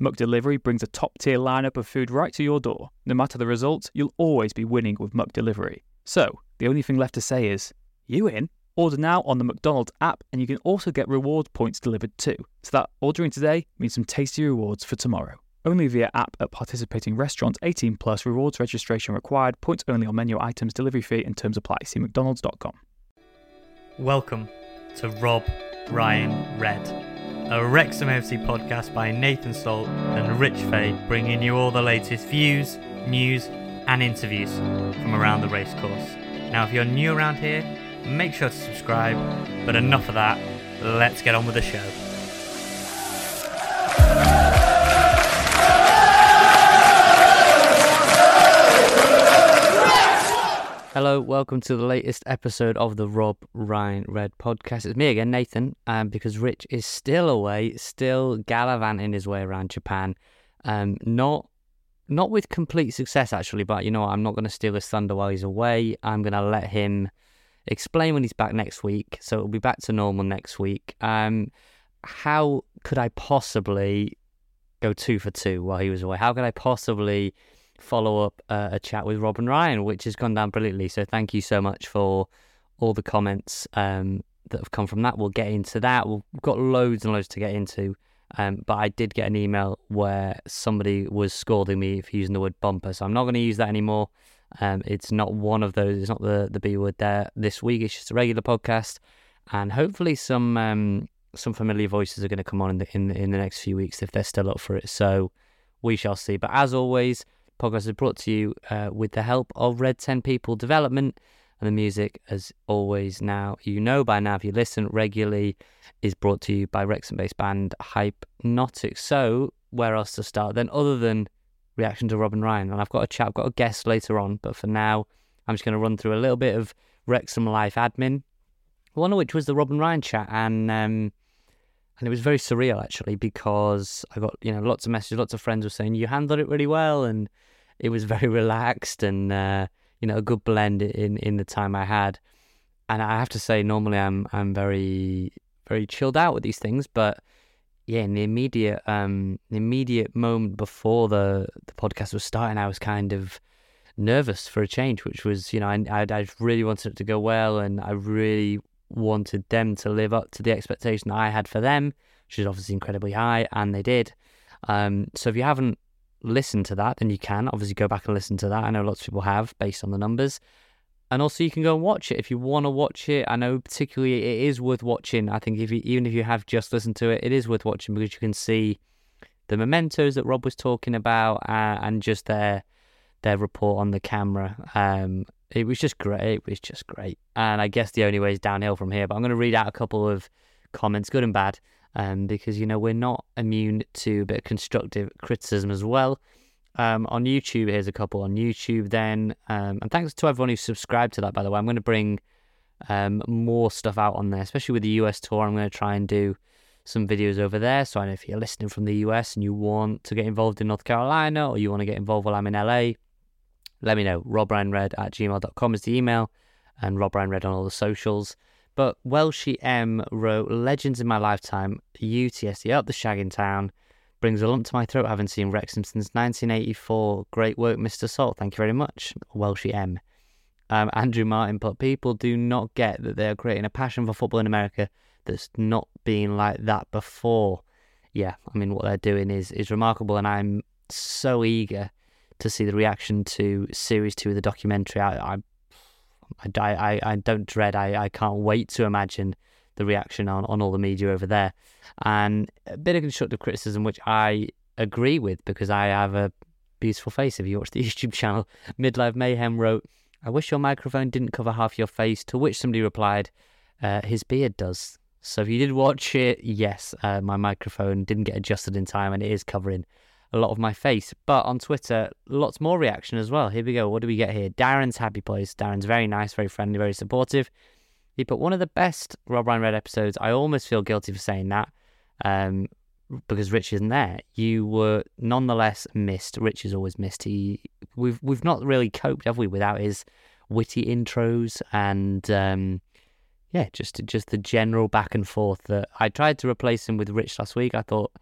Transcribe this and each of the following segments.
McDelivery brings a top-tier lineup of food right to your door. No matter the result, you'll always be winning with McDelivery. So, the only thing left to say is, you in? Order now on the McDonald's app, and you can also get reward points delivered too. So that ordering today means some tasty rewards for tomorrow. Only via app at participating restaurants. 18 plus. Rewards registration required. Points only on menu items. Delivery fee and terms apply. See McDonald's.com. Welcome to Rob Ryan Red, a Wrexham FC podcast by Nathan Salt and Rich Fay, bringing you all the latest views, news, and interviews from around the racecourse. Now, if you're new around here, make sure to subscribe. But enough of that, let's get on with the show. Hello, welcome to the latest episode of the Rob Ryan Red podcast. It's me again, Nathan, um, because Rich is still away, still gallivanting his way around Japan. Um, not not with complete success actually, but you know what? I'm not going to steal his thunder while he's away. I'm going to let him explain when he's back next week. So it'll be back to normal next week. Um, how could I possibly go two for two while he was away? How could I possibly follow up uh, a chat with Rob and Ryan, which has gone down brilliantly? So thank you so much for all the comments um, that have come from that. We'll get into that. We've got loads and loads to get into. Um, but I did get an email where somebody was scolding me for using the word bumper, so I'm not going to use that anymore. Um, it's not one of those. It's not the the B word there this week. It's just a regular podcast, and hopefully some um, some familiar voices are going to come on in the, in the, in the next few weeks if they're still up for it. So we shall see. But as always, podcast is brought to you uh, with the help of Red Ten People Development. And the music, as always, now you know by now if you listen regularly, is brought to you by Wrexham-based band Hypenotic. So where else to start then, other than reaction to Robin Ryan. And I've got a chat, I've got a guest later on, but for now, I'm just going to run through a little bit of Wrexham Life admin, one of which was the Robin Ryan chat. And, um, and it was very surreal actually because I got, you know, lots of messages, lots of friends were saying, you handled it really well. And it was very relaxed and, uh, you know, a good blend in, in the time I had. And I have to say, normally I'm, I'm very, very chilled out with these things, but yeah, in the immediate um the immediate moment before the the podcast was starting, I was kind of nervous for a change, which was you know I I, I really wanted it to go well, and I really wanted them to live up to the expectation I had for them, which is obviously incredibly high, and they did. Um, so if you haven't listened to that, then you can obviously go back and listen to that. I know lots of people have based on the numbers. And also, you can go and watch it if you want to watch it. I know particularly it is worth watching. I think if you, even if you have just listened to it, it is worth watching because you can see the mementos that Rob was talking about uh, and just their their report on the camera. Um, it was just great. It was just great. And I guess the only way is downhill from here. But I'm going to read out a couple of comments, good and bad, um, because you know we're not immune to a bit of constructive criticism as well um, on YouTube. Here's a couple on YouTube then. Um, and thanks to everyone who subscribed to that, by the way. I'm going to bring um, more stuff out on there, especially with the US tour. I'm going to try and do some videos over there. So I know if you're listening from the US and you want to get involved in North Carolina or you want to get involved while I'm in LA, let me know. RobRyanRed at gmail.com is the email and RobRyanRed on all the socials. But Welshy M wrote Legends in My Lifetime, UTSC up the shag in town brings a lump to my throat having seen Wrexham since 1984. Great work, Mr. Salt. Thank you very much. Welshy M. Um, Andrew Martin put, people do not get that they are creating a passion for football in America that's not been like that before. Yeah, I mean, what they're doing is, is remarkable, and I'm so eager to see the reaction to series two of the documentary. I, I, I, I, don't dread, I, I can't wait to imagine the reaction on, on all the media over there. And a bit of constructive criticism, which I agree with because I have a beautiful face. If you watch the YouTube channel, Midlife Mayhem wrote, I wish your microphone didn't cover half your face, to which somebody replied, uh, his beard does. So if you did watch it, yes, uh, my microphone didn't get adjusted in time and it is covering a lot of my face. But on Twitter, lots more reaction as well. Here we go. What do we get here? Darren's happy place. Darren's very nice, very friendly, very supportive. He put one of the best Rob Ryan Red episodes. I almost feel guilty for saying that um, because Rich isn't there. You were nonetheless missed. Rich is always missed. He we've we've not really coped, have we, without his witty intros and um, yeah, just just the general back and forth that I tried to replace him with Rich last week. I thought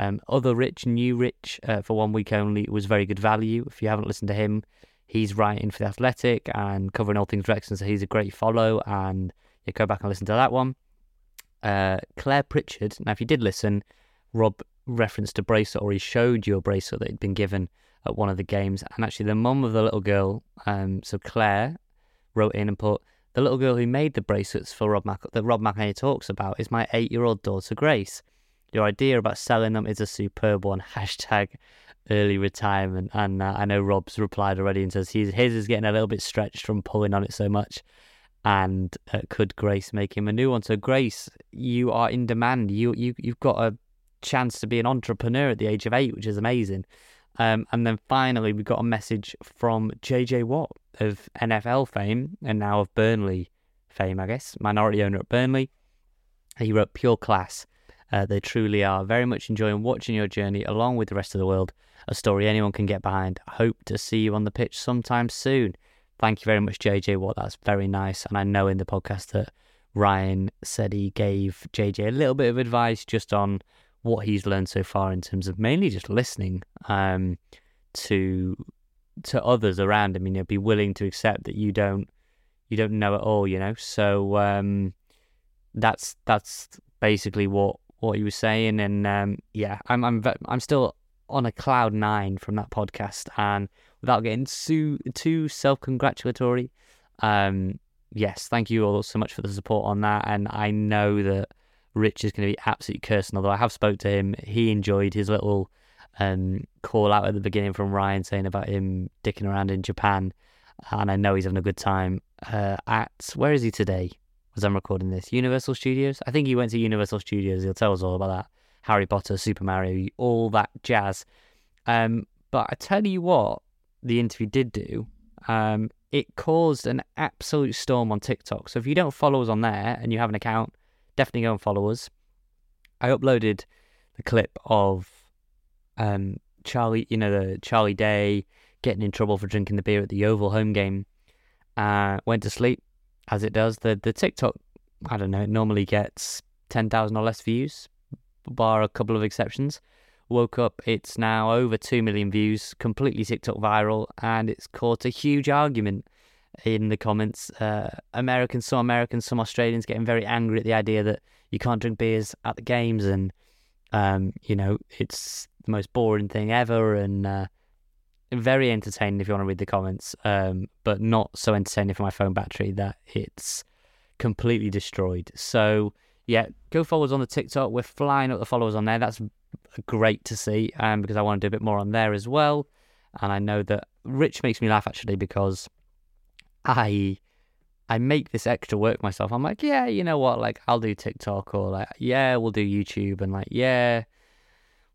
um, other Rich, new Rich uh, for one week only was very good value. If you haven't listened to him, he's writing for the Athletic and covering all things Wrexham, so he's a great follow. And you go back and listen to that one. Uh, Claire Pritchard. Now, if you did listen, Rob referenced a bracelet, or he showed you a bracelet that had been given at one of the games. And actually, the mum of the little girl, um, so Claire, wrote in and put the little girl who made the bracelets for Rob Mac- that Rob McElhenney talks about is my eight-year-old daughter Grace. Your idea about selling them is a superb one. Hashtag early retirement. And uh, I know Rob's replied already and says his, his is getting a little bit stretched from pulling on it so much. And uh, could Grace make him a new one? So Grace, you are in demand. You you you've got a chance to be an entrepreneur at the age of eight, which is amazing. Um, and then finally, we got a message from JJ Watt of NFL fame and now of Burnley fame, I guess, minority owner at Burnley. He wrote Pure Class. Uh, they truly are. Very much enjoying watching your journey along with the rest of the world. A story anyone can get behind. Hope to see you on the pitch sometime soon. Thank you very much, JJ Watt. That's very nice. And I know in the podcast that Ryan said he gave JJ a little bit of advice just on what he's learned so far in terms of mainly just listening um, to to others around him. You know, be willing to accept that you don't you don't know it all. You know, so um, that's that's basically what what he was saying. And um, yeah, I'm I'm I'm still on a cloud nine from that podcast, and without getting too too self congratulatory. Um, yes, thank you all so much for the support on that, and I know that Rich is going to be absolutely cursing. Although I have spoke to him, he enjoyed his little um, call out at the beginning from Ryan saying about him dicking around in Japan, and I know he's having a good time. Uh, at where is he today? As I'm recording this, Universal Studios. I think he went to Universal Studios. He'll tell us all about that. Harry Potter, Super Mario, all that jazz. Um, but I tell you what, the interview did do. Um, it caused an absolute storm on TikTok. So if you don't follow us on there and you have an account, definitely go and follow us. I uploaded the clip of um, Charlie, you know, the Charlie Day getting in trouble for drinking the beer at the Oval home game. Uh, went to sleep, as it does. The the TikTok, I don't know, it normally gets ten thousand or less views, bar a couple of exceptions. Woke up, it's now over two million views, completely TikTok viral, and it's caused a huge argument in the comments. Uh, Americans, some Americans, some Australians getting very angry at the idea that you can't drink beers at the games, and um, you know it's the most boring thing ever, and uh, very entertaining if you want to read the comments, um, but not so entertaining for my phone battery that it's completely destroyed. So yeah, go follow us on the TikTok. We're flying up the followers on there. That's great to see, um, because I want to do a bit more on there as well. And I know that Rich makes me laugh actually because I I make this extra work myself. I'm like, yeah, you know what? Like, I'll do TikTok or like, yeah, we'll do YouTube and like, yeah,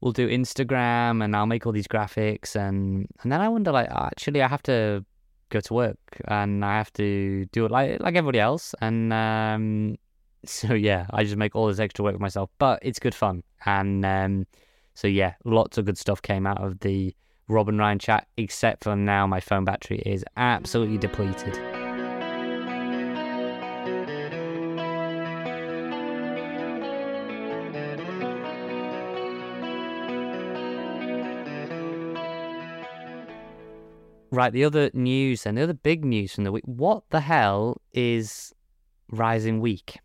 we'll do Instagram and I'll make all these graphics and and then I wonder like, actually, I have to go to work and I have to do it like like everybody else and um, so yeah, I just make all this extra work for myself, but it's good fun and um, so yeah, lots of good stuff came out of the Rob and Ryan chat, except for now my phone battery is absolutely depleted. Right, the other news and the other big news from the week. What the hell is Rising Week?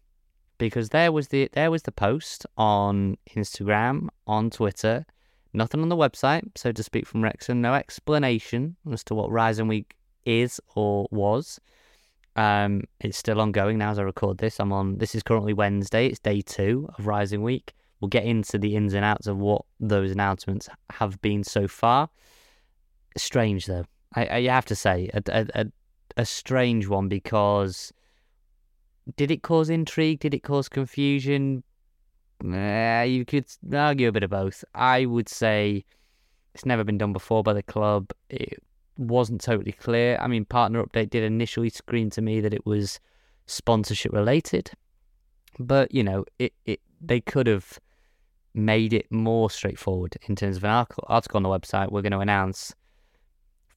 Because there was the there was the post on Instagram, on Twitter, Nothing on the website, so to speak from Wrexham, no explanation as to what Rising Week is or was. Um, it's still ongoing now as I record this. I'm on. This is currently Wednesday. It's day two of Rising Week. We'll get into the ins and outs of what those announcements have been so far. Strange though, I, I have to say, a, a, a, strange one because did it cause intrigue? Did it cause confusion? Uh, you could argue a bit of both. I would say it's never been done before by the club. It wasn't totally clear. I mean, Partner Update did initially scream to me that it was sponsorship related, but you know, it, it they could have made it more straightforward in terms of an article, article on the website. We're going to announce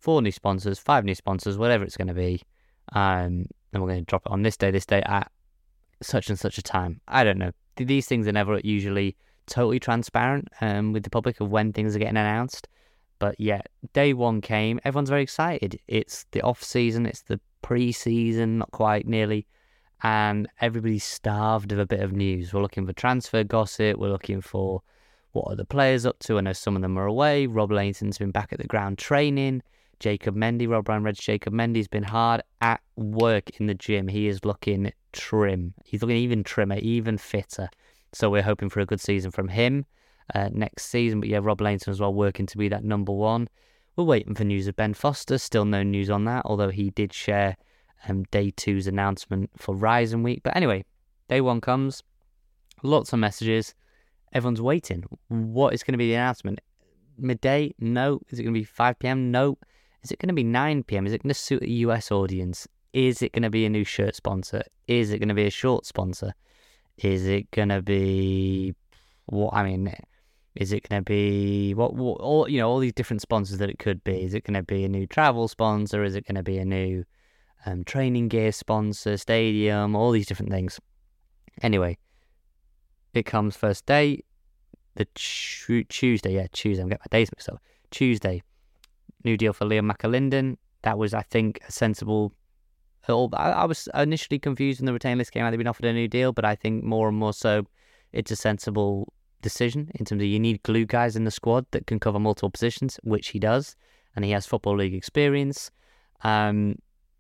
four new sponsors, five new sponsors, whatever it's going to be, um, and we're going to drop it on this day, this day at such and such a time. I don't know. These things are never usually totally transparent um, with the public of when things are getting announced. But yeah, day one came. Everyone's very excited. It's the off season. It's the pre-season, not quite nearly, and everybody's starved of a bit of news. We're looking for transfer gossip. We're looking for what are the players up to. I know some of them are away. Rob Lainton's been back at the ground training. Jacob Mendy, Rob Ryan Red's Jacob Mendy's been hard at work in the gym. He is looking trim. He's looking even trimmer, even fitter. So we're hoping for a good season from him uh, next season. But yeah, Rob Lainton as well, working to be that number one. We're waiting for news of Ben Foster. Still no news on that, although he did share um, day two's announcement for Rising Week. But anyway, day one comes. Lots of messages. Everyone's waiting. What is going to be the announcement? Midday? No. Is it going to be 5 p.m.? No. Is it going to be 9 p.m.? Is it going to suit a US audience? Is it going to be a new shirt sponsor? Is it going to be a short sponsor? Is it going to be what? I mean, is it going to be what, what? All you know, all these different sponsors that it could be. Is it going to be a new travel sponsor? Is it going to be a new um, training gear sponsor, stadium? All these different things. Anyway, it comes first day, the Tuesday. Yeah, Tuesday. I'm getting my days mixed up. Tuesday, new deal for Liam McAlinden. That was, I think, a sensible I, was initially confused when the retain list came out. They've been offered a new deal, but I think more and more so, it's a sensible decision in terms of you need glue guys in the squad that can cover multiple positions, which he does, and he has football league experience. Um,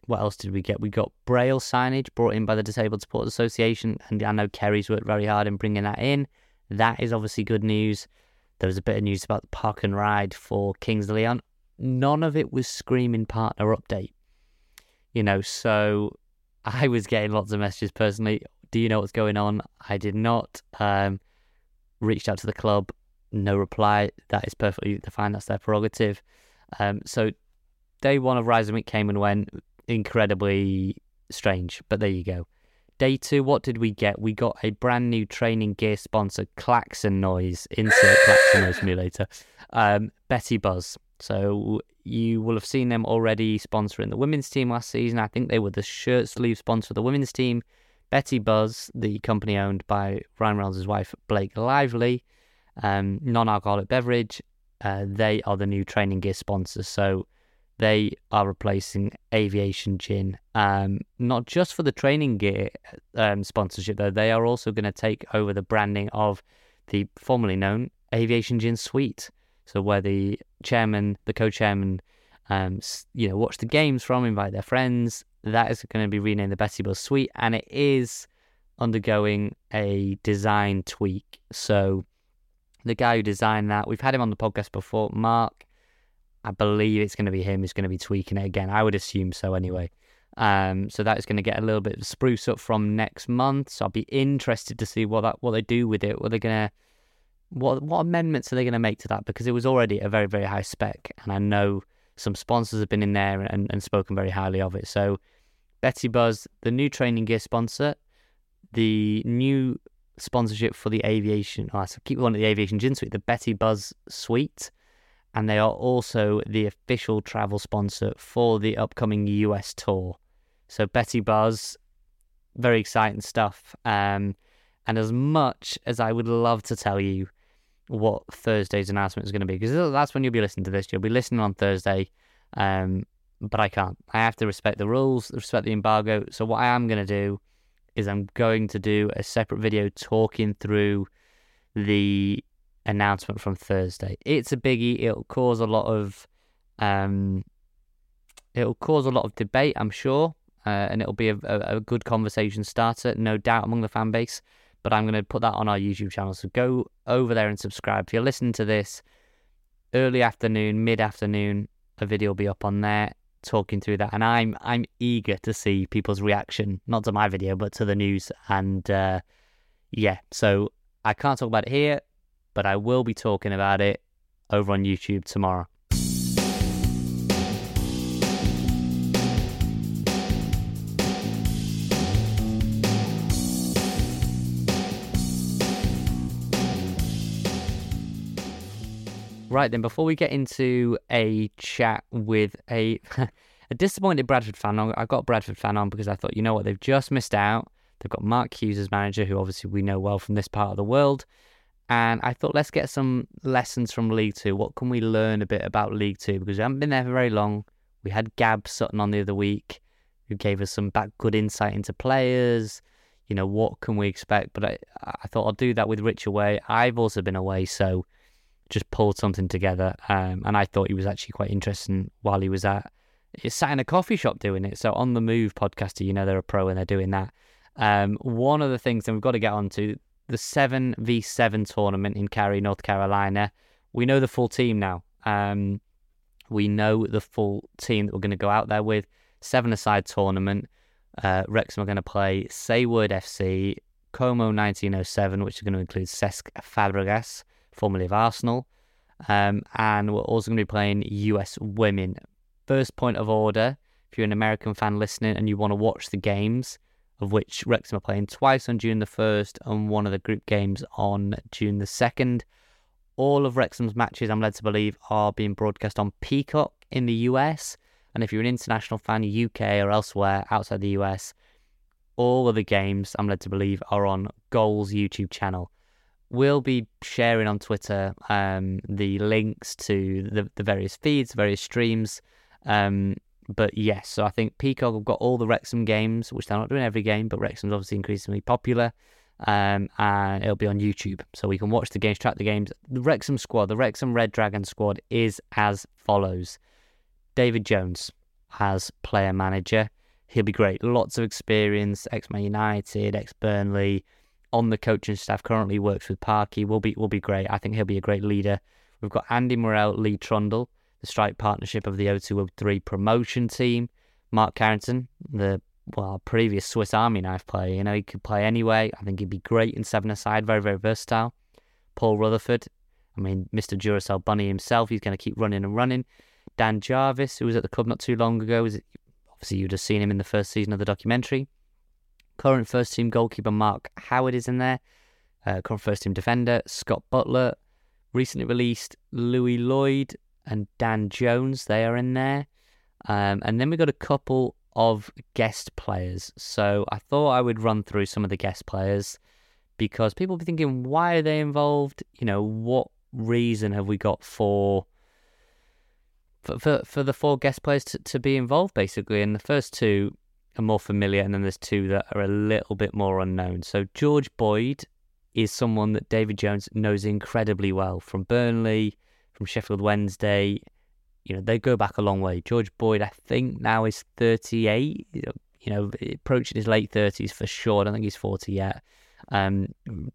what else did we get? We got Braille signage brought in by the Disabled Support Association, and I know Kerry's worked very hard in bringing that in. That is obviously good news. There was a bit of news about the park and ride for Kings Leon. None of it was screaming partner update you know, so I was getting lots of messages personally. Do you know what's going on? I did not. Um, reached out to the club, no reply. That is perfectly fine. That's their prerogative. Um, so day one of Rising Week came and went, incredibly strange. But there you go. Day two, what did we get? We got a brand new training gear sponsor, Klaxon Noise, insert Klaxon Noise simulator, um, Betty Buzz. So you will have seen them already sponsoring the women's team last season. I think they were the shirt sleeve sponsor of the women's team. Betty Buzz, the company owned by Ryan Reynolds' wife, Blake Lively, um, non alcoholic beverage, uh, they are the new training gear sponsors. So they are replacing Aviation Gin. Um, not just for the training gear um, sponsorship, though, they are also going to take over the branding of the formerly known Aviation Gin Suite. So where the chairman, the co-chairman, um, you know, watch the games from, invite their friends. That is going to be renamed the Betty Buzz Suite, and it is undergoing a design tweak. So the guy who designed that, we've had him on the podcast before, Mark. I believe it's going to be him who's going to be tweaking it again. I would assume so anyway. Um, so that is going to get a little bit of spruce up from next month. So I'll be interested to see what that what they do with it. What they're going to what what amendments are they going to make to that? Because it was already a very very high spec, and I know some sponsors have been in there and, and spoken very highly of it. So Betty Buzz, the new training gear sponsor, the new sponsorship for the aviation. Oh, I keep going to the aviation gin suite, the Betty Buzz suite, and they are also the official travel sponsor for the upcoming US tour. So Betty Buzz, very exciting stuff. Um, and as much as I would love to tell you what Thursday's announcement is going to be because that's when you'll be listening to this. You'll be listening on Thursday, um, but I can't. I have to respect the rules, respect the embargo. So what I am going to do is I'm going to do a separate video talking through the announcement from Thursday. It's a biggie. It'll cause a lot of um, it'll cause a lot of debate, I'm sure. uh, and it'll be a, a, a good conversation starter, no doubt, among the fan base. But I'm going to put that on our YouTube channel. So go over there and subscribe. If you're listening to this early afternoon, mid afternoon, a video will be up on there talking through that. And I'm I'm eager to see people's reaction, not to my video, but to the news. And uh, yeah, so I can't talk about it here, but I will be talking about it over on YouTube tomorrow. Right then, before we get into a chat with a a disappointed Bradford fan, I got Bradford fan on because I thought, you know what, they've just missed out. They've got Mark Hughes as manager, who obviously we know well from this part of the world. And I thought, let's get some lessons from League Two. What can we learn a bit about League Two? Because we haven't been there for very long. We had Gab Sutton on the other week, who gave us some back good insight into players. You know, what can we expect? But I, I thought I'll do that with Rich away. I've also been away, so just pulled something together. Um, and I thought he was actually quite interesting while he was at. He sat in a coffee shop doing it. So on the Move podcaster, you know they're a pro and they're doing that. Um, one of the things, and we've got to get on to the 7v7 tournament in Cary, North Carolina. We know the full team now. Um, we know the full team that we're going to go out there with. Seven aside tournament. Uh, Wrexham are going to play Saward FC, Como 1907, which is going to include Cesc Fabregas, formerly of Arsenal. Um, and we're also going to be playing US women. First point of order, if you're an American fan listening and you want to watch the games, of which Wrexham are playing twice on June the 1st and one of the group games on June the 2nd. All of Wrexham's matches, I'm led to believe, are being broadcast on Peacock in the US. And if you're an international fan, UK or elsewhere outside the US, all of the games, I'm led to believe, are on Goals YouTube channel. We'll be sharing on Twitter um, the links to the, the various feeds, various streams. Um, but yes, so I think Peacock have got all the Wrexham games, which they're not doing every game, but Wrexham's obviously increasingly popular. Um, and it'll be on YouTube, so we can watch the games, track the games. The Wrexham squad, the Wrexham Red Dragon squad, is as follows: David Jones as player manager. He'll be great. Lots of experience. Ex Man United, ex Burnley, on the coaching staff. Currently works with Parky. Will be will be great. I think he'll be a great leader. We've got Andy Morrell, Lee Trundle the strike partnership of the O203 promotion team. Mark Carrington, the well previous Swiss Army knife player, you know, he could play anyway. I think he'd be great in seven aside, very, very versatile. Paul Rutherford, I mean, Mr. Duracell Bunny himself, he's going to keep running and running. Dan Jarvis, who was at the club not too long ago, is obviously you'd have seen him in the first season of the documentary. Current first team goalkeeper Mark Howard is in there. Uh, current first team defender Scott Butler. Recently released Louis Lloyd, and Dan Jones. They are in there. Um, and then we got a couple of guest players. So I thought I would run through some of the guest players because people will be thinking, why are they involved? You know, what reason have we got for for for, for the four guest players to, to be involved basically? And the first two are more familiar, and then there's two that are a little bit more unknown. So George Boyd is someone that David Jones knows incredibly well from Burnley from Sheffield Wednesday. You know, they go back a long way. George Boyd, I think now is 38, you know, approaching his late 30s for sure. I don't think he's 40 yet. Um,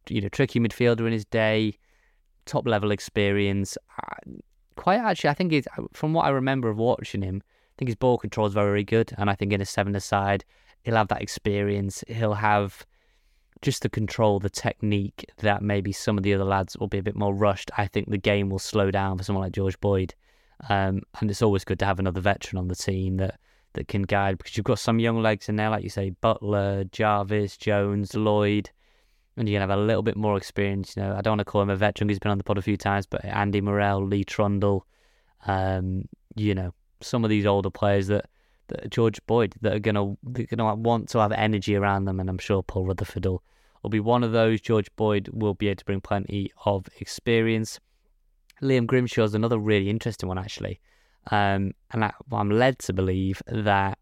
you know, tricky midfielder in his day, top level experience. Quite actually, I think he's, from what I remember of watching him, think his ball control is very, very good. And I think in a seven aside, he'll have that experience. He'll have just the control, the technique that maybe some of the other lads will be a bit more rushed. I think the game will slow down for someone like George Boyd. Um, and it's always good to have another veteran on the team that, that can guide because you've got some young legs in there, like you say, Butler, Jarvis, Jones, Lloyd, and you're going to have a little bit more experience. You know, I don't want to call him a veteran, he's been on the pod a few times, but Andy Morrell, Lee Trundle, um, you know, some of these older players that George Boyd that are gonna gonna want to have energy around them, and I'm sure Paul Rutherford will, will be one of those. George Boyd will be able to bring plenty of experience. Liam Grimshaw is another really interesting one actually, um, and I, I'm led to believe that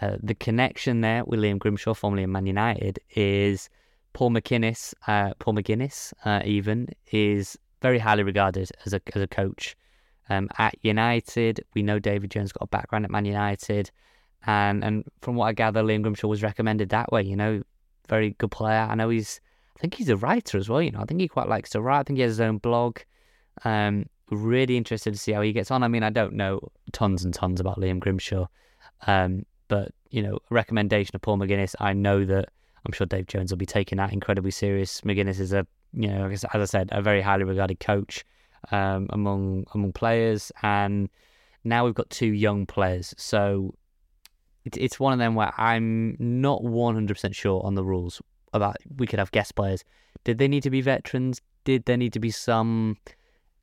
uh, the connection there with Liam Grimshaw, formerly in Man United, is Paul McInnes. Uh, Paul McGuinness, uh, even is very highly regarded as a as a coach. Um, at United, we know David Jones got a background at Man United, and and from what I gather, Liam Grimshaw was recommended that way. You know, very good player. I know he's, I think he's a writer as well. You know, I think he quite likes to write. I think he has his own blog. Um, really interested to see how he gets on. I mean, I don't know tons and tons about Liam Grimshaw, um, but you know, recommendation of Paul McGuinness. I know that I'm sure Dave Jones will be taking that incredibly serious. McGuinness is a, you know, as I said, a very highly regarded coach um, among among players, and now we've got two young players. So it's it's one of them where I'm not 100% sure on the rules about we could have guest players. Did they need to be veterans? Did there need to be some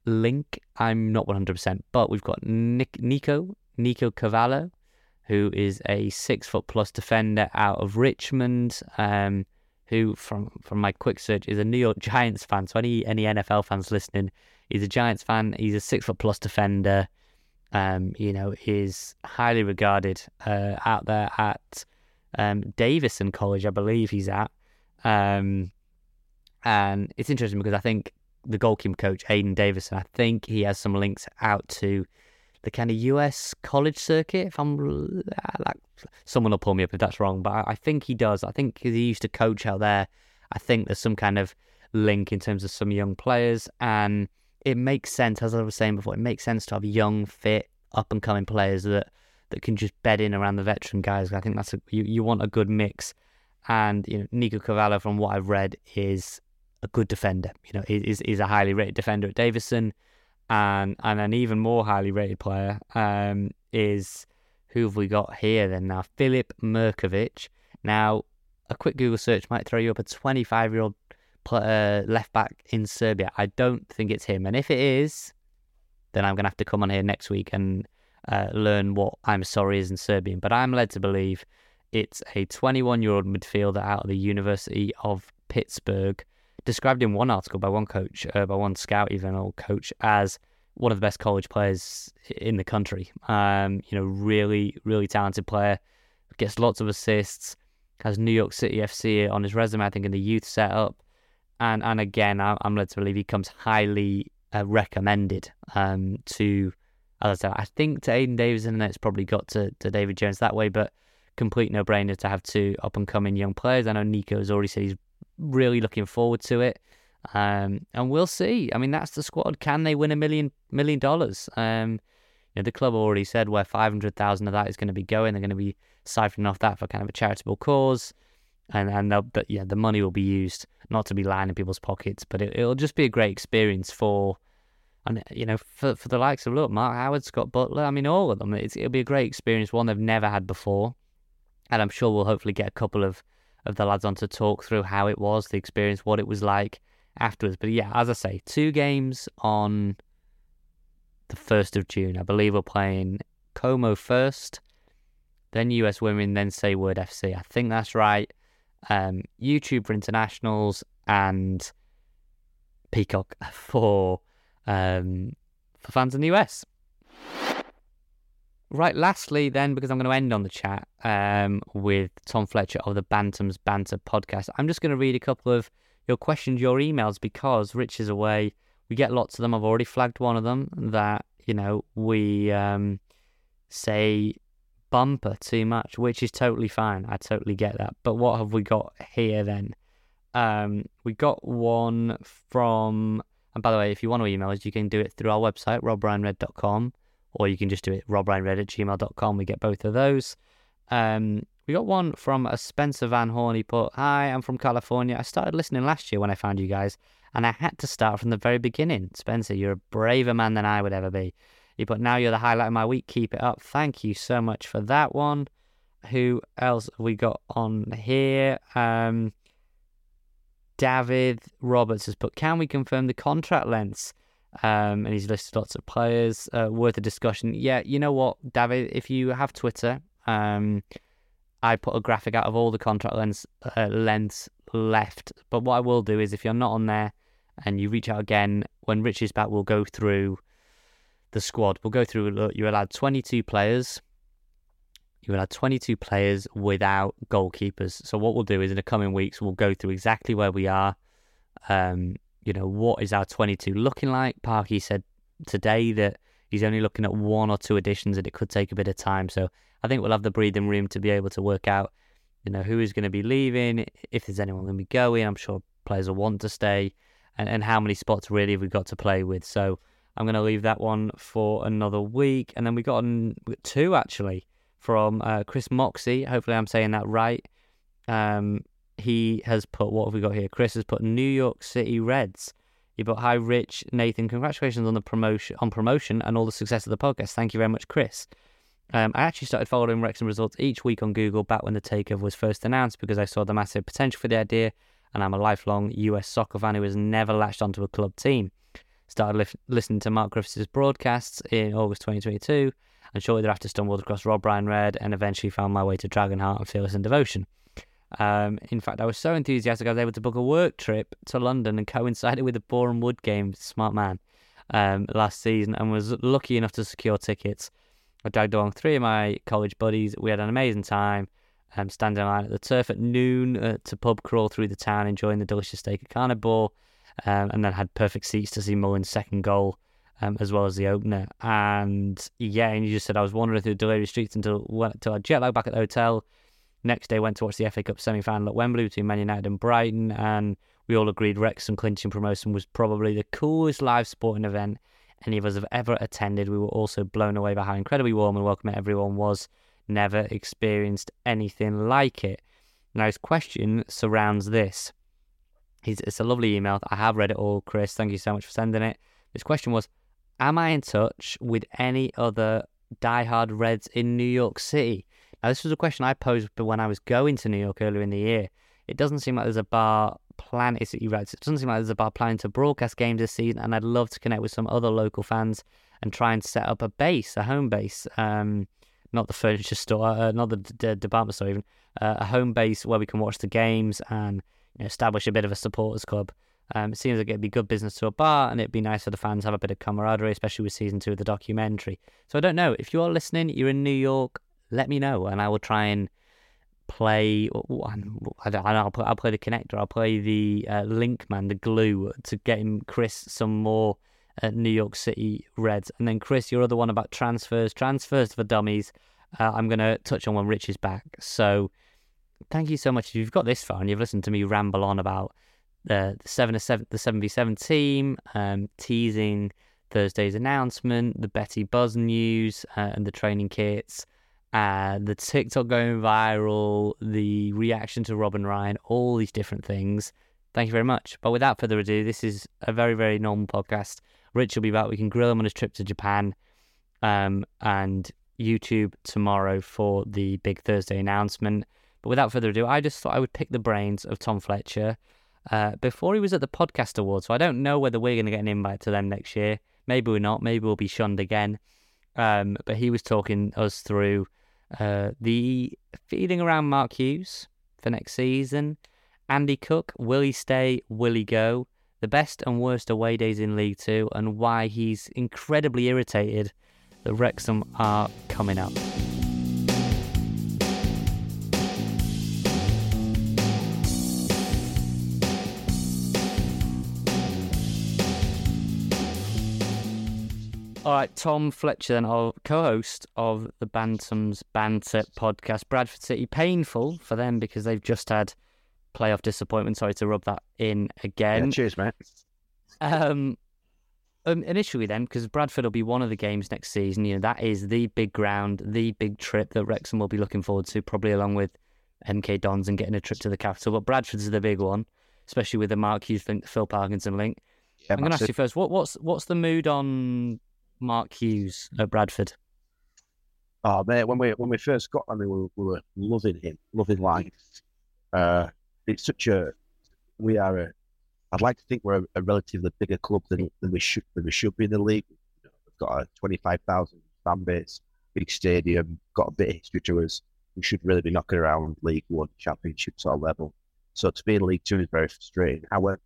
link? I'm not 100%, but we've got Nick, Nico Nico Cavallo, who is a six foot plus defender out of Richmond. Um, who, from from my quick search, is a New York Giants fan. So any any NFL fans listening, he's a Giants fan. He's a six foot plus defender um, you know, is highly regarded uh, out there at um, Davidson College, I believe he's at. Um, and it's interesting because I think the goalkeeper coach, Aidan Davison, I think he has some links out to the kind of US college circuit. If I'm like, someone will pull me up if that's wrong, but I think he does. I think he used to coach out there. I think there's some kind of link in terms of some young players and it makes sense, as I was saying before, it makes sense to have young, fit, up and coming players that that can just bed in around the veteran guys. I think that's a, you, you want a good mix. And you know, Nico Cavallo, from what I've read, is a good defender. You know, is is a highly rated defender at Davidson, and and an even more highly rated player um, is who have we got here then now? Filip Mirkovic. Now, a quick Google search might throw you up a 25 year old uh, left back in Serbia. I don't think it's him. And if it is, then I'm going to have to come on here next week and uh, learn what I'm sorry is in Serbian. But I'm led to believe it's a 21 year old midfielder out of the University of Pittsburgh, described in one article by one coach, uh, by one scout, even old coach, as one of the best college players in the country. Um, you know, really, really talented player, gets lots of assists, has New York City FC on his resume, I think, in the youth setup and and again, I'm led to believe he comes highly uh, recommended um, to, as I said, I think to Aiden Davis, and it's probably got to, to David Jones that way, but complete no brainer to have two up and coming young players. I know Nico has already said he's really looking forward to it. Um, and we'll see. I mean, that's the squad. Can they win a million million dollars? Um, you know, the club already said where five hundred thousand of that is going to be going. They're going to be siphoning off that for kind of a charitable cause and and but yeah, the money will be used not to be lying in people's pockets, but it, will just be a great experience for, and you know, for for the likes of look, Mark Howard, Scott Butler, I mean, all of them. It'll be a great experience, one they've never had before, and I'm sure we'll hopefully get a couple of of the lads on to talk through how it was, the experience, what it was like afterwards. But yeah, as I say, two games on the first of June. I believe we're playing Como first, then US Women, then Saward FC. I think that's right um, YouTube for internationals and Peacock for um, for fans in the US. Right, lastly, then, because I'm going to end on the chat um, with Tom Fletcher of the Bantams Banter podcast, I'm just going to read a couple of your questions, your emails, because Rich is away. We get lots of them. I've already flagged one of them that, you know, we um, say bumper too much, which is totally fine. I totally get that. But what have we got here then? Um, we got one from, and by the way, if you want to email us, you can do it through our website, robryanred.com, or you can just do it robryanred at gmail.com. We get both of those. Um, we got one from a Spencer Van Horn. He put, Hi, I'm from California. I started listening last year when I found you guys, and I had to start from the very beginning. Spencer, you're a braver man than I would ever be. But now you're the highlight of my week. Keep it up. Thank you so much for that one. Who else have we got on here? Um, David Roberts has put, can we confirm the contract lengths? Um, and he's listed lots of players uh, worth a discussion. Yeah, you know what, David? If you have Twitter, um, I put a graphic out of all the contract lengths, uh, lengths left. But what I will do is, if you're not on there and you reach out again when Rich is back, we'll go through the squad. We'll go through. Look, you're allowed 22 players. You're allowed 22 players without goalkeepers. So what we'll do is in the coming weeks we'll go through exactly where we are. Um, you know what is our 22 looking like? Parky said today that He's only looking at one or two additions, and it could take a bit of time. So I think we'll have the breathing room to be able to work out, you know, who is going to be leaving, if there's anyone going to be going. I'm sure players will want to stay, and, and how many spots really have we got to play with. So I'm going to leave that one for another week. And then we got, got two actually from uh, Chris Moxie. Hopefully, I'm saying that right. Um, he has put what have we got here? Chris has put New York City Reds. He put hi Rich Nathan. Congratulations on the promotion on promotion and all the success of the podcast. Thank you very much, Chris. Um, I actually started following Wrexham results each week on Google back when the takeover was first announced because I saw the massive potential for the idea, and I'm a lifelong US soccer fan who has never latched onto a club team. Started li- listening to Mark Griffiths' broadcasts in August 2022, and shortly thereafter stumbled across Rob Ryan Red and eventually found my way to Dragonheart and Fearless in Devotion. Um, in fact, I was so enthusiastic I was able to book a work trip to London and coincided with the Boreham Wood game, smart man, um, last season and was lucky enough to secure tickets. I dragged along three of my college buddies. We had an amazing time, um, standing in line at the turf at noon uh, to pub crawl through the town, enjoying the delicious steak at Carnivore, um, and then had perfect seats to see Mullin's second goal. Um, as well as the opener, and yeah, and you just said I was wandering through the delirious streets until until I jet lagged back at the hotel, Next day, went to watch the FA Cup semi final at Wembley between Man United and Brighton, and we all agreed Wrexham clinching promotion was probably the coolest live sporting event any of us have ever attended. We were also blown away by how incredibly warm and welcoming everyone was. Never experienced anything like it. Now, his question surrounds this. He's, it's a lovely email. I have read it all, Chris. Thank you so much for sending it. His question was Am I in touch with any other diehard Reds in New York City? Now, this was a question I posed when I was going to New York earlier in the year. It doesn't seem like there's a bar plan. It he writes it doesn't seem like there's a bar planning to broadcast games this season, and I'd love to connect with some other local fans and try and set up a base, a home base. Um, not the furniture store, uh, not the d- department store, even uh, a home base where we can watch the games and you know, establish a bit of a supporters club. Um, it seems like it'd be good business to a bar, and it'd be nice for the fans to have a bit of camaraderie, especially with season two of the documentary. So I don't know if you're listening, you're in New York, let me know, and I will try and play. I don't, I'll, I'll play the connector. I'll play the uh, link man, the glue, to get him Chris some more uh, New York City Reds. And then Chris, your other one about transfers, transfers for dummies. Uh, I'm going to touch on when Rich is back. So thank you so much. If you've got this far and you've listened to me ramble on about the seven seven the seven v seven team, um, teasing Thursday's announcement, the Betty Buzz news, uh, and the training kits uh, the TikTok going viral, the reaction to Robin Ryan, all these different things. Thank you very much. But without further ado, this is a very, very normal podcast. Rich will be back. We can grill him on his trip to Japan um, and YouTube tomorrow for the big Thursday announcement. But without further ado, I just thought I would pick the brains of Tom Fletcher uh, before he was at the Podcast Awards. So I don't know whether we're going to get an invite to them next year. Maybe we're not. Maybe we'll be shunned again. Um, but he was talking us through uh, the feeling around Mark Hughes for next season. Andy Cook, will he stay? Will he go? The best and worst away days in League Two, and why he's incredibly irritated that Wrexham are coming up. All right, Tom Fletcher, then, our co-host of the Bantams Banter podcast. Bradford City, painful for them because they've just had playoff disappointment. Sorry to rub that in again. Yeah, cheers, mate. Um, um, initially, then, because Bradford will be one of the games next season. You know that is the big ground, the big trip that Wrexham will be looking forward to, probably along with MK Dons and getting a trip to the capital. But Bradford's the big one, especially with the Mark Hughes link, the Phil Parkinson link. Yeah, I'm going to ask you first. What, what's what's the mood on Mark Hughes at Bradford? Oh man, when we when we first got him, we were, we were loving him, loving life. Uh, it's such a we are a. I'd like to think we're a, a relatively bigger club than, than we should than we should be in the league. You know, we've got a twenty five thousand fan base, big stadium, got a bit of history to us. We should really be knocking around League One, Championship sort of level. So to be in League Two is very frustrating. However,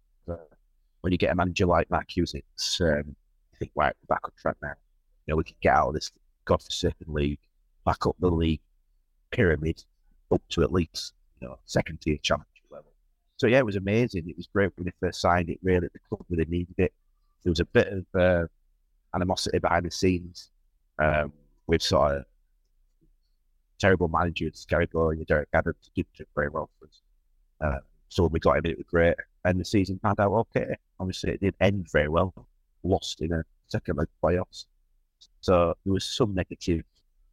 when you get a manager like Mark Hughes, it's um, think, right, we're back on track now. You know, we can get out of this godforsaken league, back up the league pyramid up to at least, you know, second tier championship level. So yeah, it was amazing. It was great when they first signed it. Really, the club really needed it. There was a bit of uh, animosity behind the scenes um, with sort of terrible managers, Gary Bowyer and Derek Adams did do very well for us. Uh, so when we got him, it was great. And the season panned out okay. Obviously, it didn't end very well. Lost in a second leg playoffs. So there was some negative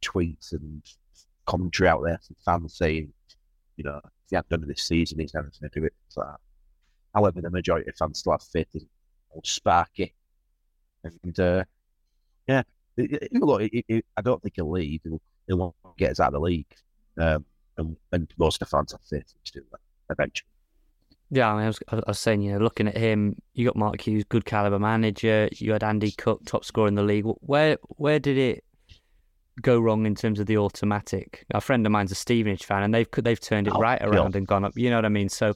tweets and commentary out there from fans saying, you know, he hadn't done it this season, he's never going to do it. So, however, the majority of fans still have faith in old Sparky. And uh, yeah, look, I don't think he'll leave. He'll, he'll get us out of the league. Um, and, and most of the fans have faith to that eventually. Yeah, I, mean, I, was, I was saying, you know, looking at him, you got Mark Hughes, good caliber manager. You had Andy Cook, top scorer in the league. Where where did it go wrong in terms of the automatic? A friend of mine's a Stevenage fan, and they've they've turned it oh, right around and gone up. You know what I mean? So,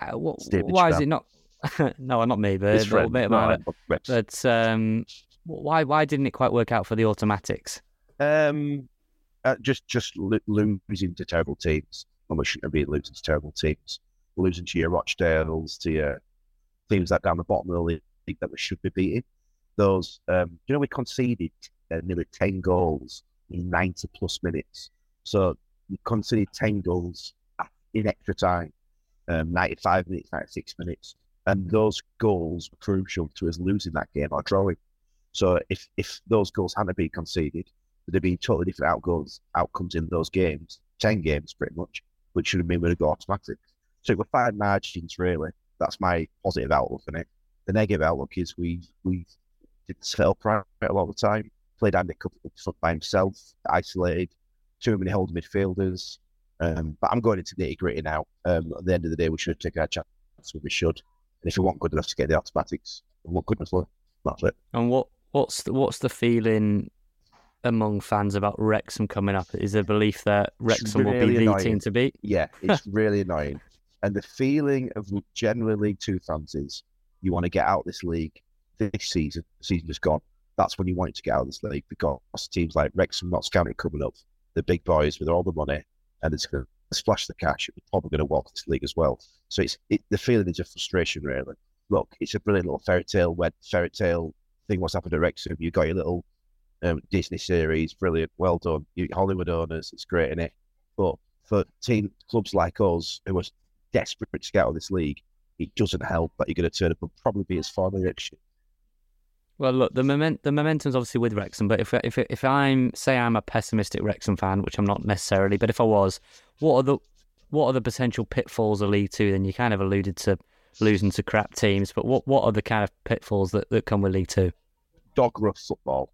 uh, what, why fan. is it not? no, not me, but bit of mine. But um, why why didn't it quite work out for the automatics? Um, uh, just just losing to terrible teams, and we shouldn't have been losing to terrible teams losing to your Rochdales, to your teams that down the bottom of the league that we should be beating. Those, um, you know, we conceded uh, nearly 10 goals in 90 plus minutes. So we conceded 10 goals in extra time, um, 95 minutes, 96 minutes. And those goals were crucial to us losing that game or drawing. So if, if those goals hadn't been conceded, there'd been totally different outcomes, outcomes in those games, 10 games pretty much, which should have been with a automatic. So we're fine margins, really. That's my positive outlook on it. The negative outlook is we we did spell pride a lot of the time. Played Andy Cook by himself, isolated, too many holding midfielders. Um, but I'm going into nitty gritty now. Um, at the end of the day, we should take our chance when we should. And if we want good enough to get the automatics, what goodness for, that's it. And what what's the, what's the feeling among fans about Wrexham coming up? Is there a belief that Wrexham really will be the annoying. team to beat? Yeah, it's really annoying. And the feeling of generally League Two fans is you want to get out this league this season. The season is gone. That's when you want to get out of this league because teams like Wrexham, Notts County coming up, the big boys with all the money, and it's going to splash the cash. It's probably going to walk this league as well. So it's it, the feeling is a frustration, really. Look, it's a brilliant little fairy tale, web fairy tale thing. What's happened to Wrexham? You got your little um, Disney series, brilliant, well done. You Hollywood owners, it's great in it. But for team clubs like us, who are desperate to get out of this league, it doesn't help that you're going to turn up and probably be as far next year. Well, look, the moment the momentum's obviously with Wrexham, but if if if I'm say I'm a pessimistic Wrexham fan, which I'm not necessarily, but if I was, what are the what are the potential pitfalls of League Two? Then you kind of alluded to losing to crap teams, but what what are the kind of pitfalls that, that come with League Two? Dog rough football,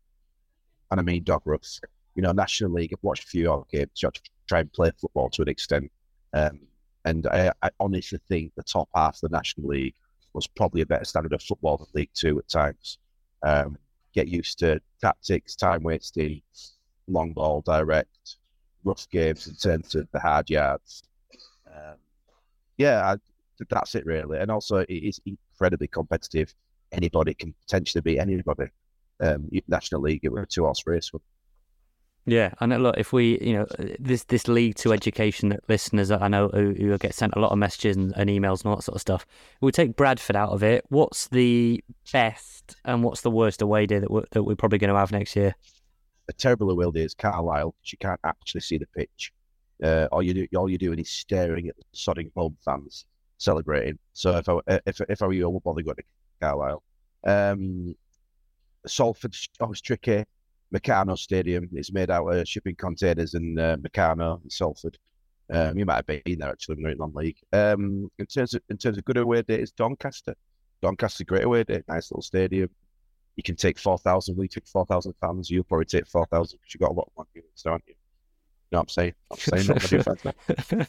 and I mean dog rough. You know, National League. I've watched a few of games. To try and play football to an extent. Um, and I, I, honestly think the top half of the National League was probably a better standard of football than League Two at times. Um, get used to tactics, time wasting, long ball, direct, rough games in terms of the hard yards. Um, yeah, I, that's it really. And also, it is incredibly competitive. Anybody can potentially beat anybody. Um, National League, it was a two horse race. Yeah, and look, if we, you know, this this League Two education that listeners I know who, who, get sent a lot of messages and, and, emails and all that sort of stuff, we take Bradford out of it. What's the best and what's the worst away day that we're, that we're probably going to have next year? A terrible away day is Carlisle. You can't actually see the pitch. Uh, all you do, all you're doing is staring at the sodding home fans celebrating. So if I if if I were you, I would bother going to Carlisle. Um, Salford's always tricky. Meccano Stadium. It's made out of shipping containers in uh, Meccano and Salford. Um, you might have been there actually when we are in non-league. Um, in terms of in terms of good away day, it's Doncaster. Doncaster, great away day, nice little stadium. You can take four thousand. We took four thousand fans. You'll probably take four thousand because you got a lot of money, don't you? You know what I'm saying? I'm saying not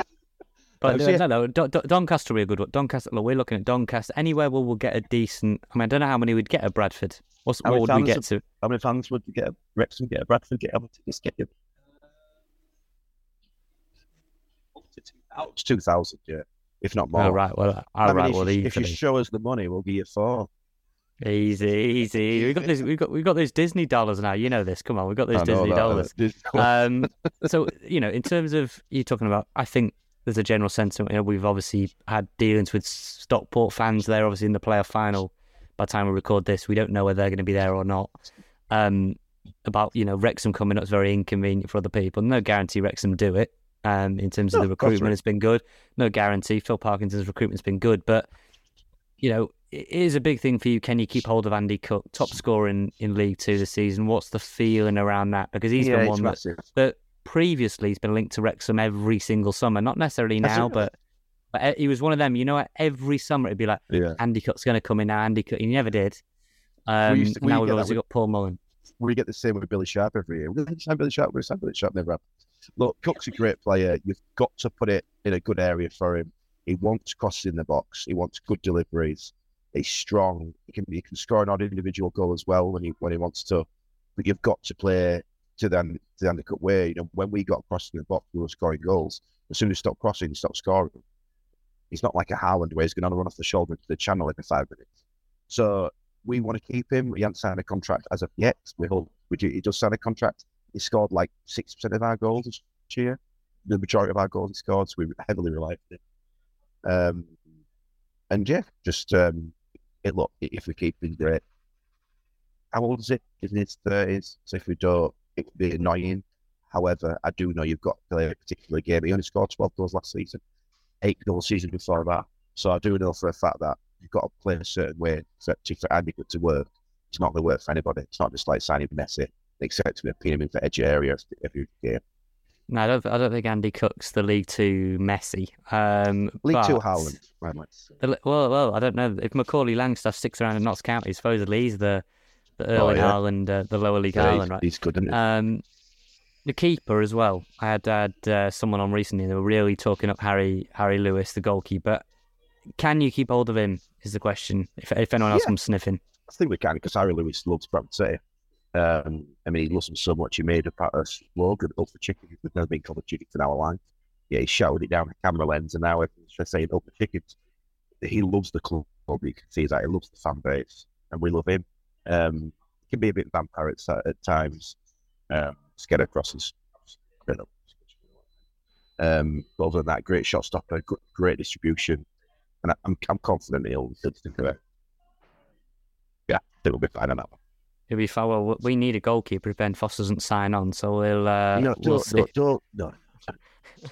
But no, no, no, Doncaster will be a good one. Doncaster, look, we're looking at Doncaster. Anywhere where we'll get a decent. I mean, I don't know how many we'd get at Bradford. What's, what would we get to? How many fans would you get? Wrexham get? A Bradford get? How many tickets get you? It's two thousand, yeah, if not more. All right, well, all I right, well, if, you, if you show us the money, we'll give you four. Easy, easy. We got this. We got we got those Disney dollars now. You know this. Come on, we got those Disney that, dollars. um, so you know, in terms of you talking about, I think there's a general sentiment. You know, we've obviously had dealings with Stockport fans. They're obviously in the playoff final by the time we record this, we don't know whether they're going to be there or not. Um, about you know Wrexham coming up is very inconvenient for other people. No guarantee Wrexham do it. Um, in terms of the recruitment, right. has been good. No guarantee. Phil Parkinson's recruitment's been good, but you know it is a big thing for you. Can you keep hold of Andy Cook, top scorer in, in League Two this season? What's the feeling around that? Because he's yeah, been one that, that previously he's been linked to Wrexham every single summer. Not necessarily now, but but uh, he was one of them. You know, every summer it'd be like Yeah. Andy Cook's going to come in now. Andy Cook, he never did. Um, used to- we now we've obviously got Paul Mullen. we get the same with Billy Sharp every year. We're going to sign Billy Sharp. We're going to sign Billy Sharp. Never happens. Look, Cook's a great player. You've got to put it in a good area for him. He wants crosses in the box. He wants good deliveries. He's strong. He can he can score an odd individual goal as well when he when he wants to. But you've got to play to the to the Cook way. You know, when we got crossing the box, we were scoring goals. As soon as he stopped crossing, he stopped scoring. He's not like a Haaland where he's going to run off the shoulder into the channel every five minutes. So we want to keep him. He hasn't signed a contract as of yet. We hope we do, he does sign a contract. He scored like six percent of our goals this year. The majority of our goals he scored, so we heavily rely on him. Um, and yeah, just um, it look if we keep him great. How old is it? He's in his thirties. So if we don't, it would be annoying. However, I do know you've got to play a particular game. He only scored twelve goals last season, eight goal season before that. So I do know for a fact that you've got to play a certain way for, to, for Andy Cook to work. It's not going to work for anybody. It's not just like signing Messi, except to pin him in for edge areas every game. No, I don't. I don't think Andy Cook's the League Two Messi. Um, League Two Haaland. Right, the- well, well, I don't know if Macaulay Langstaff sticks around in Notts County. Supposedly he's the the Erling Oh, yeah. Haaland, uh, the lower league Yeah, Haaland, right? he's good, isn't he? Um, the keeper as well. I had had uh, someone on recently. They were really talking up Harry Harry Lewis, the goalkeeper. Can you keep hold of him? Is the question. If if anyone else Yeah. comes sniffing, I think we can because Harry Lewis loves City. Um, I mean, he loves him so much. He made a part of slogan up for chicken. We've never been called a chicken in our life. Yeah, he shouted it down the camera lens, and now everyone's just saying up for chickens. He loves the club. You can see that he loves the fan base, and we love him. Um, he can be a bit vampire at, at times. Um, scared across his. Um, but other than that, great shot stopper, great distribution, and I, I'm I'm confident he'll he'll stick with it. Yeah, I think we'll be fine on that one. it'll be fine. Well, we need a goalkeeper if Ben Foster doesn't sign on, so we'll uh, no, we'll don't, see. no, don't, no.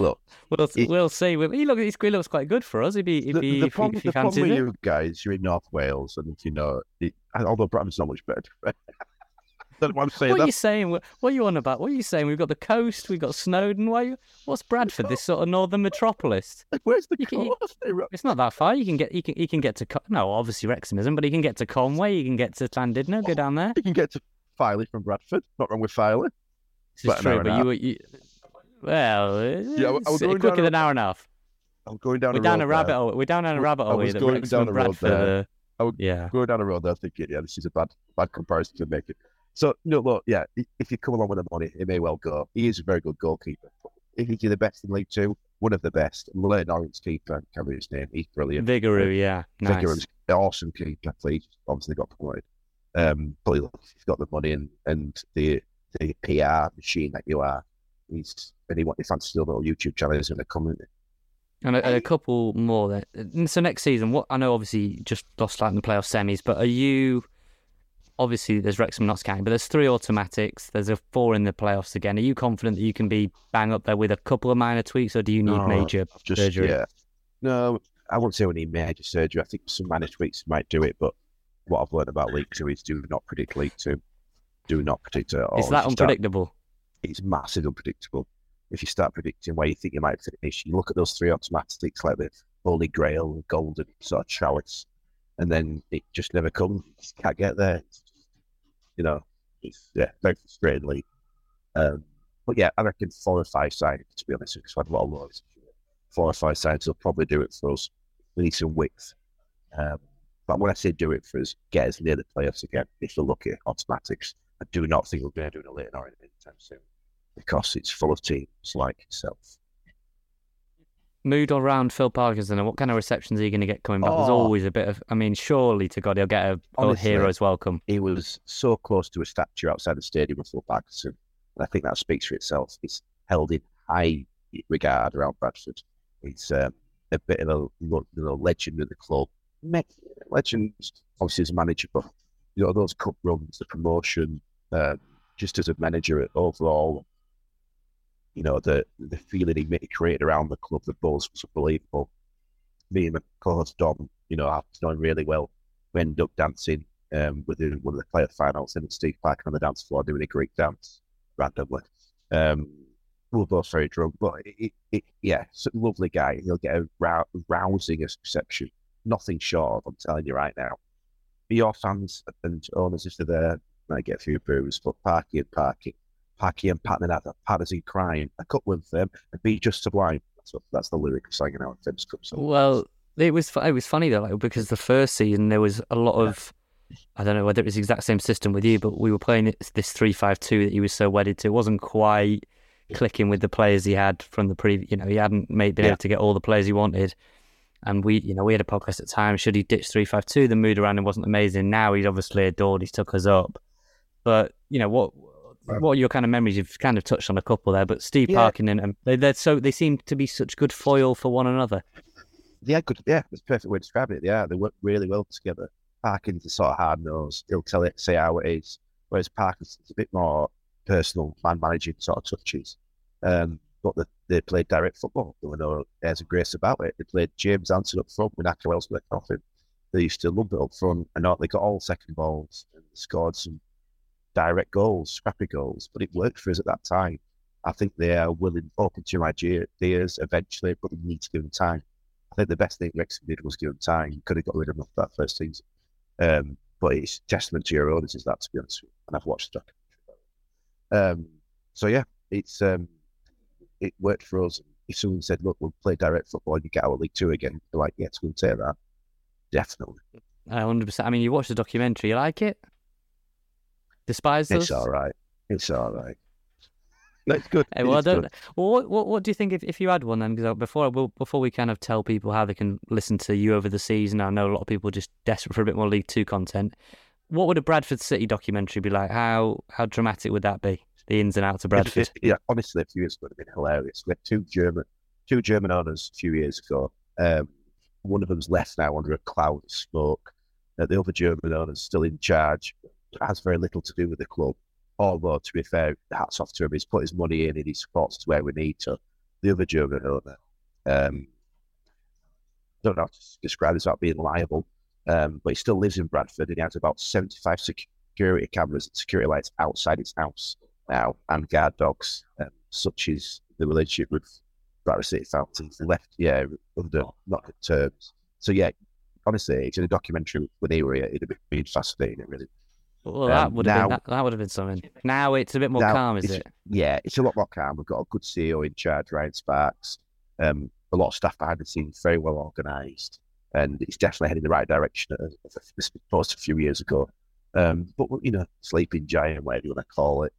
Look, We'll, it- we'll see. We'll, he look, he's- he looks quite good for us. If he, if the, he, the if, he- problem, if he the problem with it. you guys, you're in North Wales, and you know, it, although Bradford's not much better. What I'm saying. What are you saying? What, are you on about? What are you saying? We've got the coast, we've got Snowdon. Why? You, what's Bradford? This sort of northern metropolis. where's the you can- coast? It's not that far. You can get, you can, you can get to. No, obviously Wrexham isn't, but you can get to Conway. You can get to Llandudno. Go down there. You can get to Filey from Bradford. Not wrong with Filey. This is true, but you, you, well, Yeah, I quicker down a- than an hour and a half. I'm going down We're a down a rabbit hole. We're down a rabbit hole. I was going down a road there. I would yeah. going down the road there thinking, yeah, this is a bad bad comparison to make it. So no, look, yeah, if you come along with the money, it may well go. He is a very good goalkeeper. If he's the best in League Two, one of the best. Leyton Orient keeper, I can't remember his name. He's brilliant. Vigouroux, yeah, nice. Vigouroux's an awesome keeper. Please, obviously got promoted. Um, but look, if he's got the money and and the the PR machine that you are. He's and he, want- he fancies a little YouTube channel. He's going to come in. And a, a couple more then. So next season, what I know, obviously, just lost out in the playoff semis, but are you? Obviously, there's Wrexham not counting, but there's three automatics. There's a four in the playoffs again. Are you confident that you can be bang up there with a couple of minor tweaks, or do you need No, major Just surgery? yeah. No, I won't say we need major surgery. I think some minor tweaks might do it, but what I've learned about League Two is do not predict League Two. Do not predict it at all. Is that you start- unpredictable? it's massively unpredictable. If you start predicting where you think you might finish, you look at those three automatics like the Holy Grail, Golden sort of chalice, and then it just never comes. You can't get there. It's you know, yeah, very frustratingly. Um, but yeah, I reckon four or five sides, to be honest, because I've got a lot of four or five sides will probably do it for us. We need some width. Um, but when I say do it for us, get us near the playoffs again. If you look at automatics, I do not think we're going to do it a Leyton Orient anytime soon because it's full of teams like itself. Mood around Phil Parkinson, and what kind of receptions are you going to get coming back? There's Oh. always a bit of. I mean, surely to God, he'll get a, Honestly. hero's welcome. He was so close to a statue outside the stadium of Phil Parkinson. And I think that speaks for itself. He's held in high regard around Bradford. He's um, a bit of a you know, legend of the club. Legend, obviously as a manager, but you know those cup runs, the promotion, uh, just as a manager overall, you know the the feeling he created around the club, the buzz was unbelievable. Me and my co-host Dom, you know, after knowing really well, we ended up dancing um, with one of the player finals, and Steve Parkin on the dance floor doing a Greek dance randomly. Um, we were both very drunk, but it, it, yeah, it's a lovely guy. He'll get a rou- rousing reception. Nothing short of, I'm telling you right now. Be your fans and owners if they're there, might get a few boos, but Parky and Parky, Parky and partners in crime, a couple of them, and be just sublime. That's what, that's the lyric of singing out Tim's Cup. So. Well, it was it was funny though, like, because the first season there was a lot of I don't know whether it was the exact same system with you, but we were playing this three five two that he was so wedded to. It wasn't quite clicking with the players he had from the previous. You know, he hadn't made been yeah. able to get all the players he wanted. And we, you know, we had a podcast at the time. Should he ditch three five two? The mood around him wasn't amazing. Now he's obviously adored. He's took us up. But you know what? What are your kind of memories? You've kind of touched on a couple there, but Steve yeah. Parkin and they, they're so they seem to be such good foil for one another. Yeah, good. Yeah, that's a perfect way to describe it. Yeah, they work really well together. Parkin's the sort of hard nose. He'll tell it, say how it is. Whereas Parkinson's a bit more personal, man managing sort of touches. Um, but the, they played direct football. There were no airs of grace about it. They played James Hanson up front with Naka Ellsworth off him. They used to lump it up front and they got all second balls and scored some direct goals, scrappy goals. But it worked for us at that time. I think they are willing, open to ideas eventually, but they need to give them time. I think the best thing Wrexham did was give them time. You could have got rid of them that first season. Um, but it's testament to your owners is that to be honest with you. And I've watched the documentary. Um, so yeah, it's um, it worked for us. If someone said, "Look, we'll play direct football and you get our League Two again," they're like, "Yes, we'll take that." Definitely. hundred percent. I mean, you watched the documentary. You like it? Despise It's all right. It's all right. That's good. Hey, well, I don't. Well, what, what, what do you think if, if you had one then? Because uh, before we'll, before we kind of tell people how they can listen to you over the season, I know a lot of people are just desperate for a bit more League Two content. What would a Bradford City documentary be like? How how dramatic would that be? The ins and outs of Bradford. yeah, honestly, a few years ago would have been hilarious. We had two German two German owners a few years ago. Um, one of them's left now under a cloud of smoke. Uh, the other German owner's still in charge. Has very little to do with the club although to be fair, hats off to him, he's put his money in and he supports to where we need to. The other German owner, um, don't know how to describe this without being liable, um, but he still lives in Bradford and he has about 75 security cameras and security lights outside his house now and guard dogs, um, such as the relationship with Bradford City Fountains. Left, yeah, under not good terms. So, yeah, honestly, it's in a documentary with Erie, it'd have been fascinating, really. Well, that um, would have now, been that, that, would have been something. Now it's a bit more calm, is it? Yeah, it's a lot more calm. We've got a good CEO in charge, Ryan Sparks. Um, a lot of staff behind the scenes, very well organised, and it's definitely heading the right direction. As was a few years ago. Um, but you know, sleeping giant, whatever you want to call it.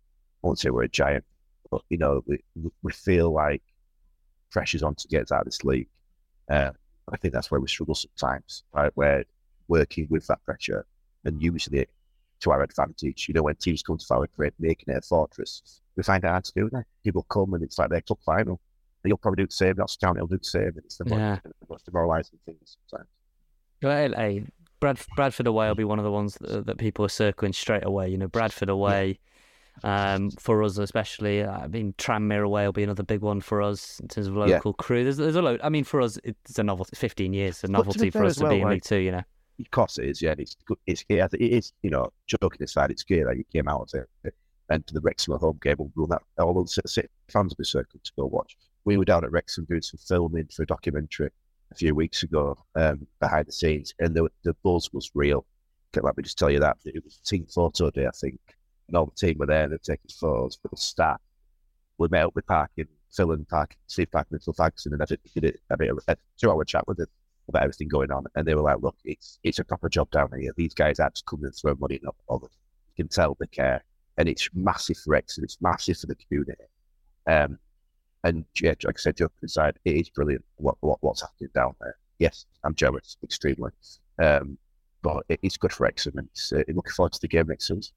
I won't say we're a giant, but you know, we we feel like pressure's on to get us out of this league. Uh, I think that's where we struggle sometimes, right? We're working with that pressure and using it to our advantage. You know, when teams come to Fowler Creek, making it a fortress, we find it hard to do that. People come and it's like their club final. And you'll probably do the same. That's County will do the same. It's the yeah. most demoralising thing sometimes. Well, hey, Brad, Bradford away will be one of the ones that, that, people are circling straight away. You know, Bradford away. Um, for us especially, I mean, Tranmere away will be another big one for us in terms of local yeah. crew. There's, there's a load. I mean, for us, it's a novelty. Fifteen years, a novelty for us to be in League Two. You know, of course it is, yeah. It's good. It's it is, you know, joking aside, it's good that you came out and went to the Wrexham home game will run that all the fans will be circled to go watch. We were down at Wrexham doing some filming for a documentary a few weeks ago um, behind the scenes, and the the buzz was real. Let me just tell you that it was team photo day, I think, and all the team were there and they're taking photos for the staff. We met up with Parkin, Phil and Parkin, Steve Parkin and Phil Ferguson, and I did, did a, a, a two-hour chat with them about everything going on. And they were like, look, it's it's a proper job down here. These guys are just coming and throw money in all You can tell they care. And it's massive for and it's massive for the community. Um, and yeah, like I said, joking aside, it is brilliant what, what what's happening down there. Yes, I'm jealous extremely. Um, but it's good for X and it's uh, looking forward to the game next season.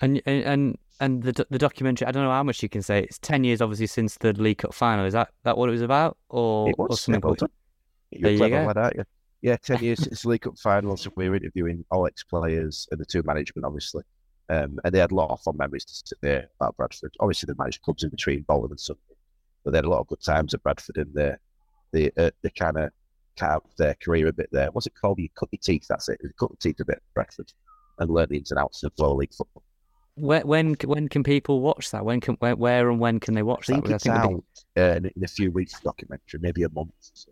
And and and the the documentary, I don't know how much you can say. It's ten years, obviously, since the League Cup final. Is that that what it was about, or, it was, or something? You're there you. Lad, aren't? Yeah, 10 years since the League Cup final. So we were interviewing all ex players and the two management, obviously. Um, and they had a lot of fun memories to sit there about Bradford. Obviously, they managed clubs in between Bolton and Sunderland, but they had a lot of good times at Bradford and they, they, uh, they kind of cut out their career a bit there. What's it called? You cut your teeth, that's it. You cut your teeth a bit at Bradford and learn the ins and outs of lower league football. Where, when when can people watch that? When can where, where and when can they watch I think that? it's it'll be- out uh, in, in a few weeks documentary, maybe a month. or so.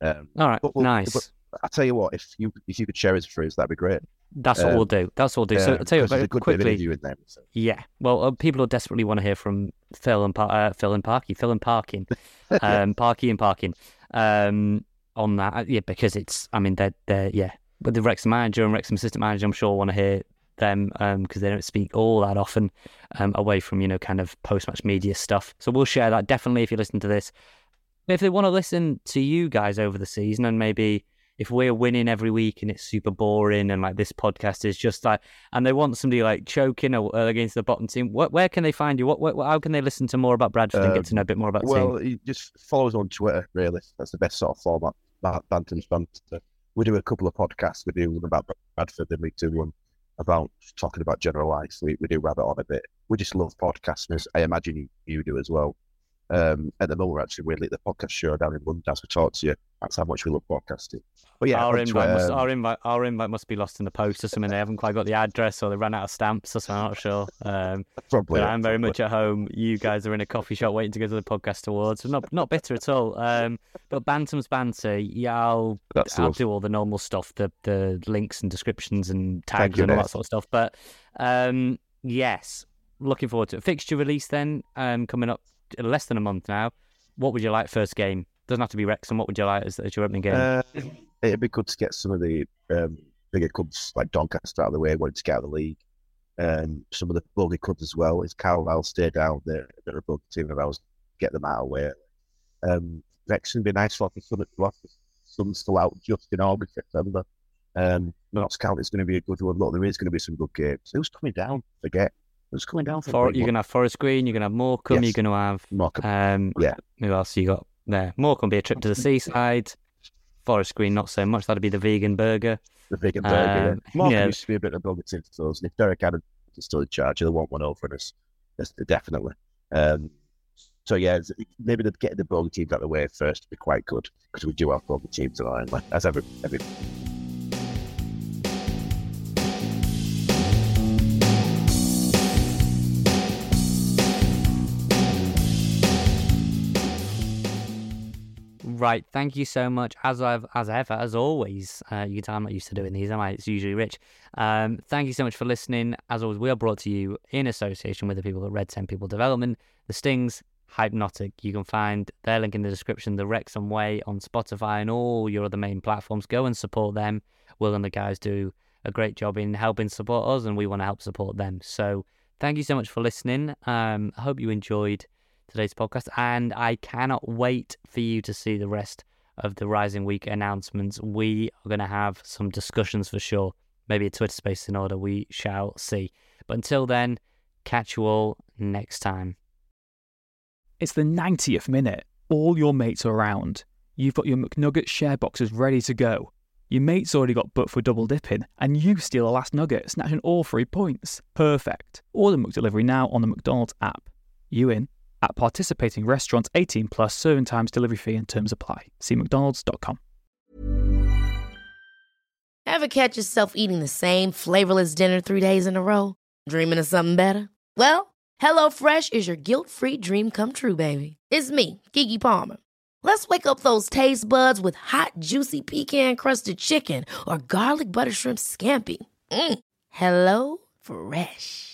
Um, All right, but we'll- nice. but I tell you what, if you if you could share it for us, that'd be great. That's what um, we'll do. That's what we'll do. So Um, I'll tell you 'cause there's a good bit of quickly. interview in there. So. Yeah. Well, uh, people will desperately want to hear from Phil and Par- uh, Phil and Parky, Phil and Parkin, um, Parky and Parkin, um, on that. Uh, Yeah, because it's. I mean, they're they're yeah. But the Wrexham manager and Wrexham assistant manager, I'm sure, want to hear them because they don't speak all that often um, away from you know kind of post match media stuff. So we'll share that definitely if you listen to this. If they want to listen to you guys over the season and maybe if we're winning every week and it's super boring and like this podcast is just like and they want somebody like choking or, uh, against the bottom team what, where can they find you what, what how can they listen to more about bradford and get to know a bit more about the team Um, Well, just follow us on Twitter. Really, that's the best sort of format. Ba- Bantams Banter. We do a couple of podcasts. We do one about Bradford, then we do one about talking about general life. We, we do rabbit on a bit. We just love podcasting. as I imagine you, you do as well. Um, at the moment, we're actually weirdly at the podcast show down in London as we talk to you. That's how much we love podcasting. But yeah, our invite, must, Twitter, um, our invite, our invite must be lost in the post or something. They haven't quite got the address, or they ran out of stamps, or something. I'm not sure. Um, probably. but I'm very probably. much at home. You guys are in a coffee shop waiting to go to the podcast awards. Not not bitter at all. Um, but Bantams Banter, yeah, I'll That's I'll do all the normal stuff, the the links and descriptions and tags you, and all that sort of stuff. But um, yes, looking forward to it. Fixture release then, um, coming up less than a month now. What would you like first game? Doesn't have to be Wrexham. What would you like as, as your opening game? Uh, it'd be good to get some of the um, bigger clubs like Doncaster out of the way, wanting to get out of the league. Um, some of the bogey clubs as well. Is Carlisle stay down? They're, they're a bogey team of ours. Get them out of the way. Um, Wrexham would be nice for sun. The sun's still out just in August, September. Um, Notts County's going to be a good one. Look, there is going to be some good games. Who's coming down? Forget. Who's coming down? For, you're gonna have Forest Green. You're gonna have Morecambe. You're gonna have Morecambe. um, Yeah. Who else you got there? Morecambe be a trip to the seaside. Forest Green, not so much. That'd be the vegan burger. the big and burger. Um, yeah. Used to be a bit of a team for us, and if Derek Adams is still in charge, they'll want one over us. That's definitely. Um, so yeah, it's- maybe they'd get the bogey teams out of the way first would be quite good because we do have bogey teams in Ireland, as every every. Right. Thank you so much. As I've as ever, as always, uh, you can tell I'm not used to doing these, am I? It's usually Rich. Um, thank you so much for listening. As always, we are brought to you in association with the people at Red Ten People Development, the Stings, Hypenotic. You can find their link in the description, the Wrexham Way on Spotify and all your other main platforms. Go and support them. Will and the guys do a great job in helping support us, and we want to help support them. So thank you so much for listening. Um, I hope you enjoyed today's podcast, and I cannot wait for you to see the rest of the Rising Week announcements. We are going to have some discussions for sure. Maybe a Twitter space in order. We shall see. But until then, catch you all next time. It's the 90th minute. All your mates are around. You've got your McNugget share boxes ready to go. Your mate's already got butt for double dipping, and you steal the last nugget, snatching all three points. Perfect. Order McDelivery now on the McDonald's app. You in? At participating restaurants 18 plus serving times, delivery fee and terms apply. See McDonald's.com. Ever catch yourself eating the same flavorless dinner three days in a row? Dreaming of something better? Well, HelloFresh is your guilt free dream come true, baby. It's me, Gigi Palmer. Let's wake up those taste buds with hot, juicy pecan crusted chicken or garlic butter shrimp scampi. Mm. Hello Fresh.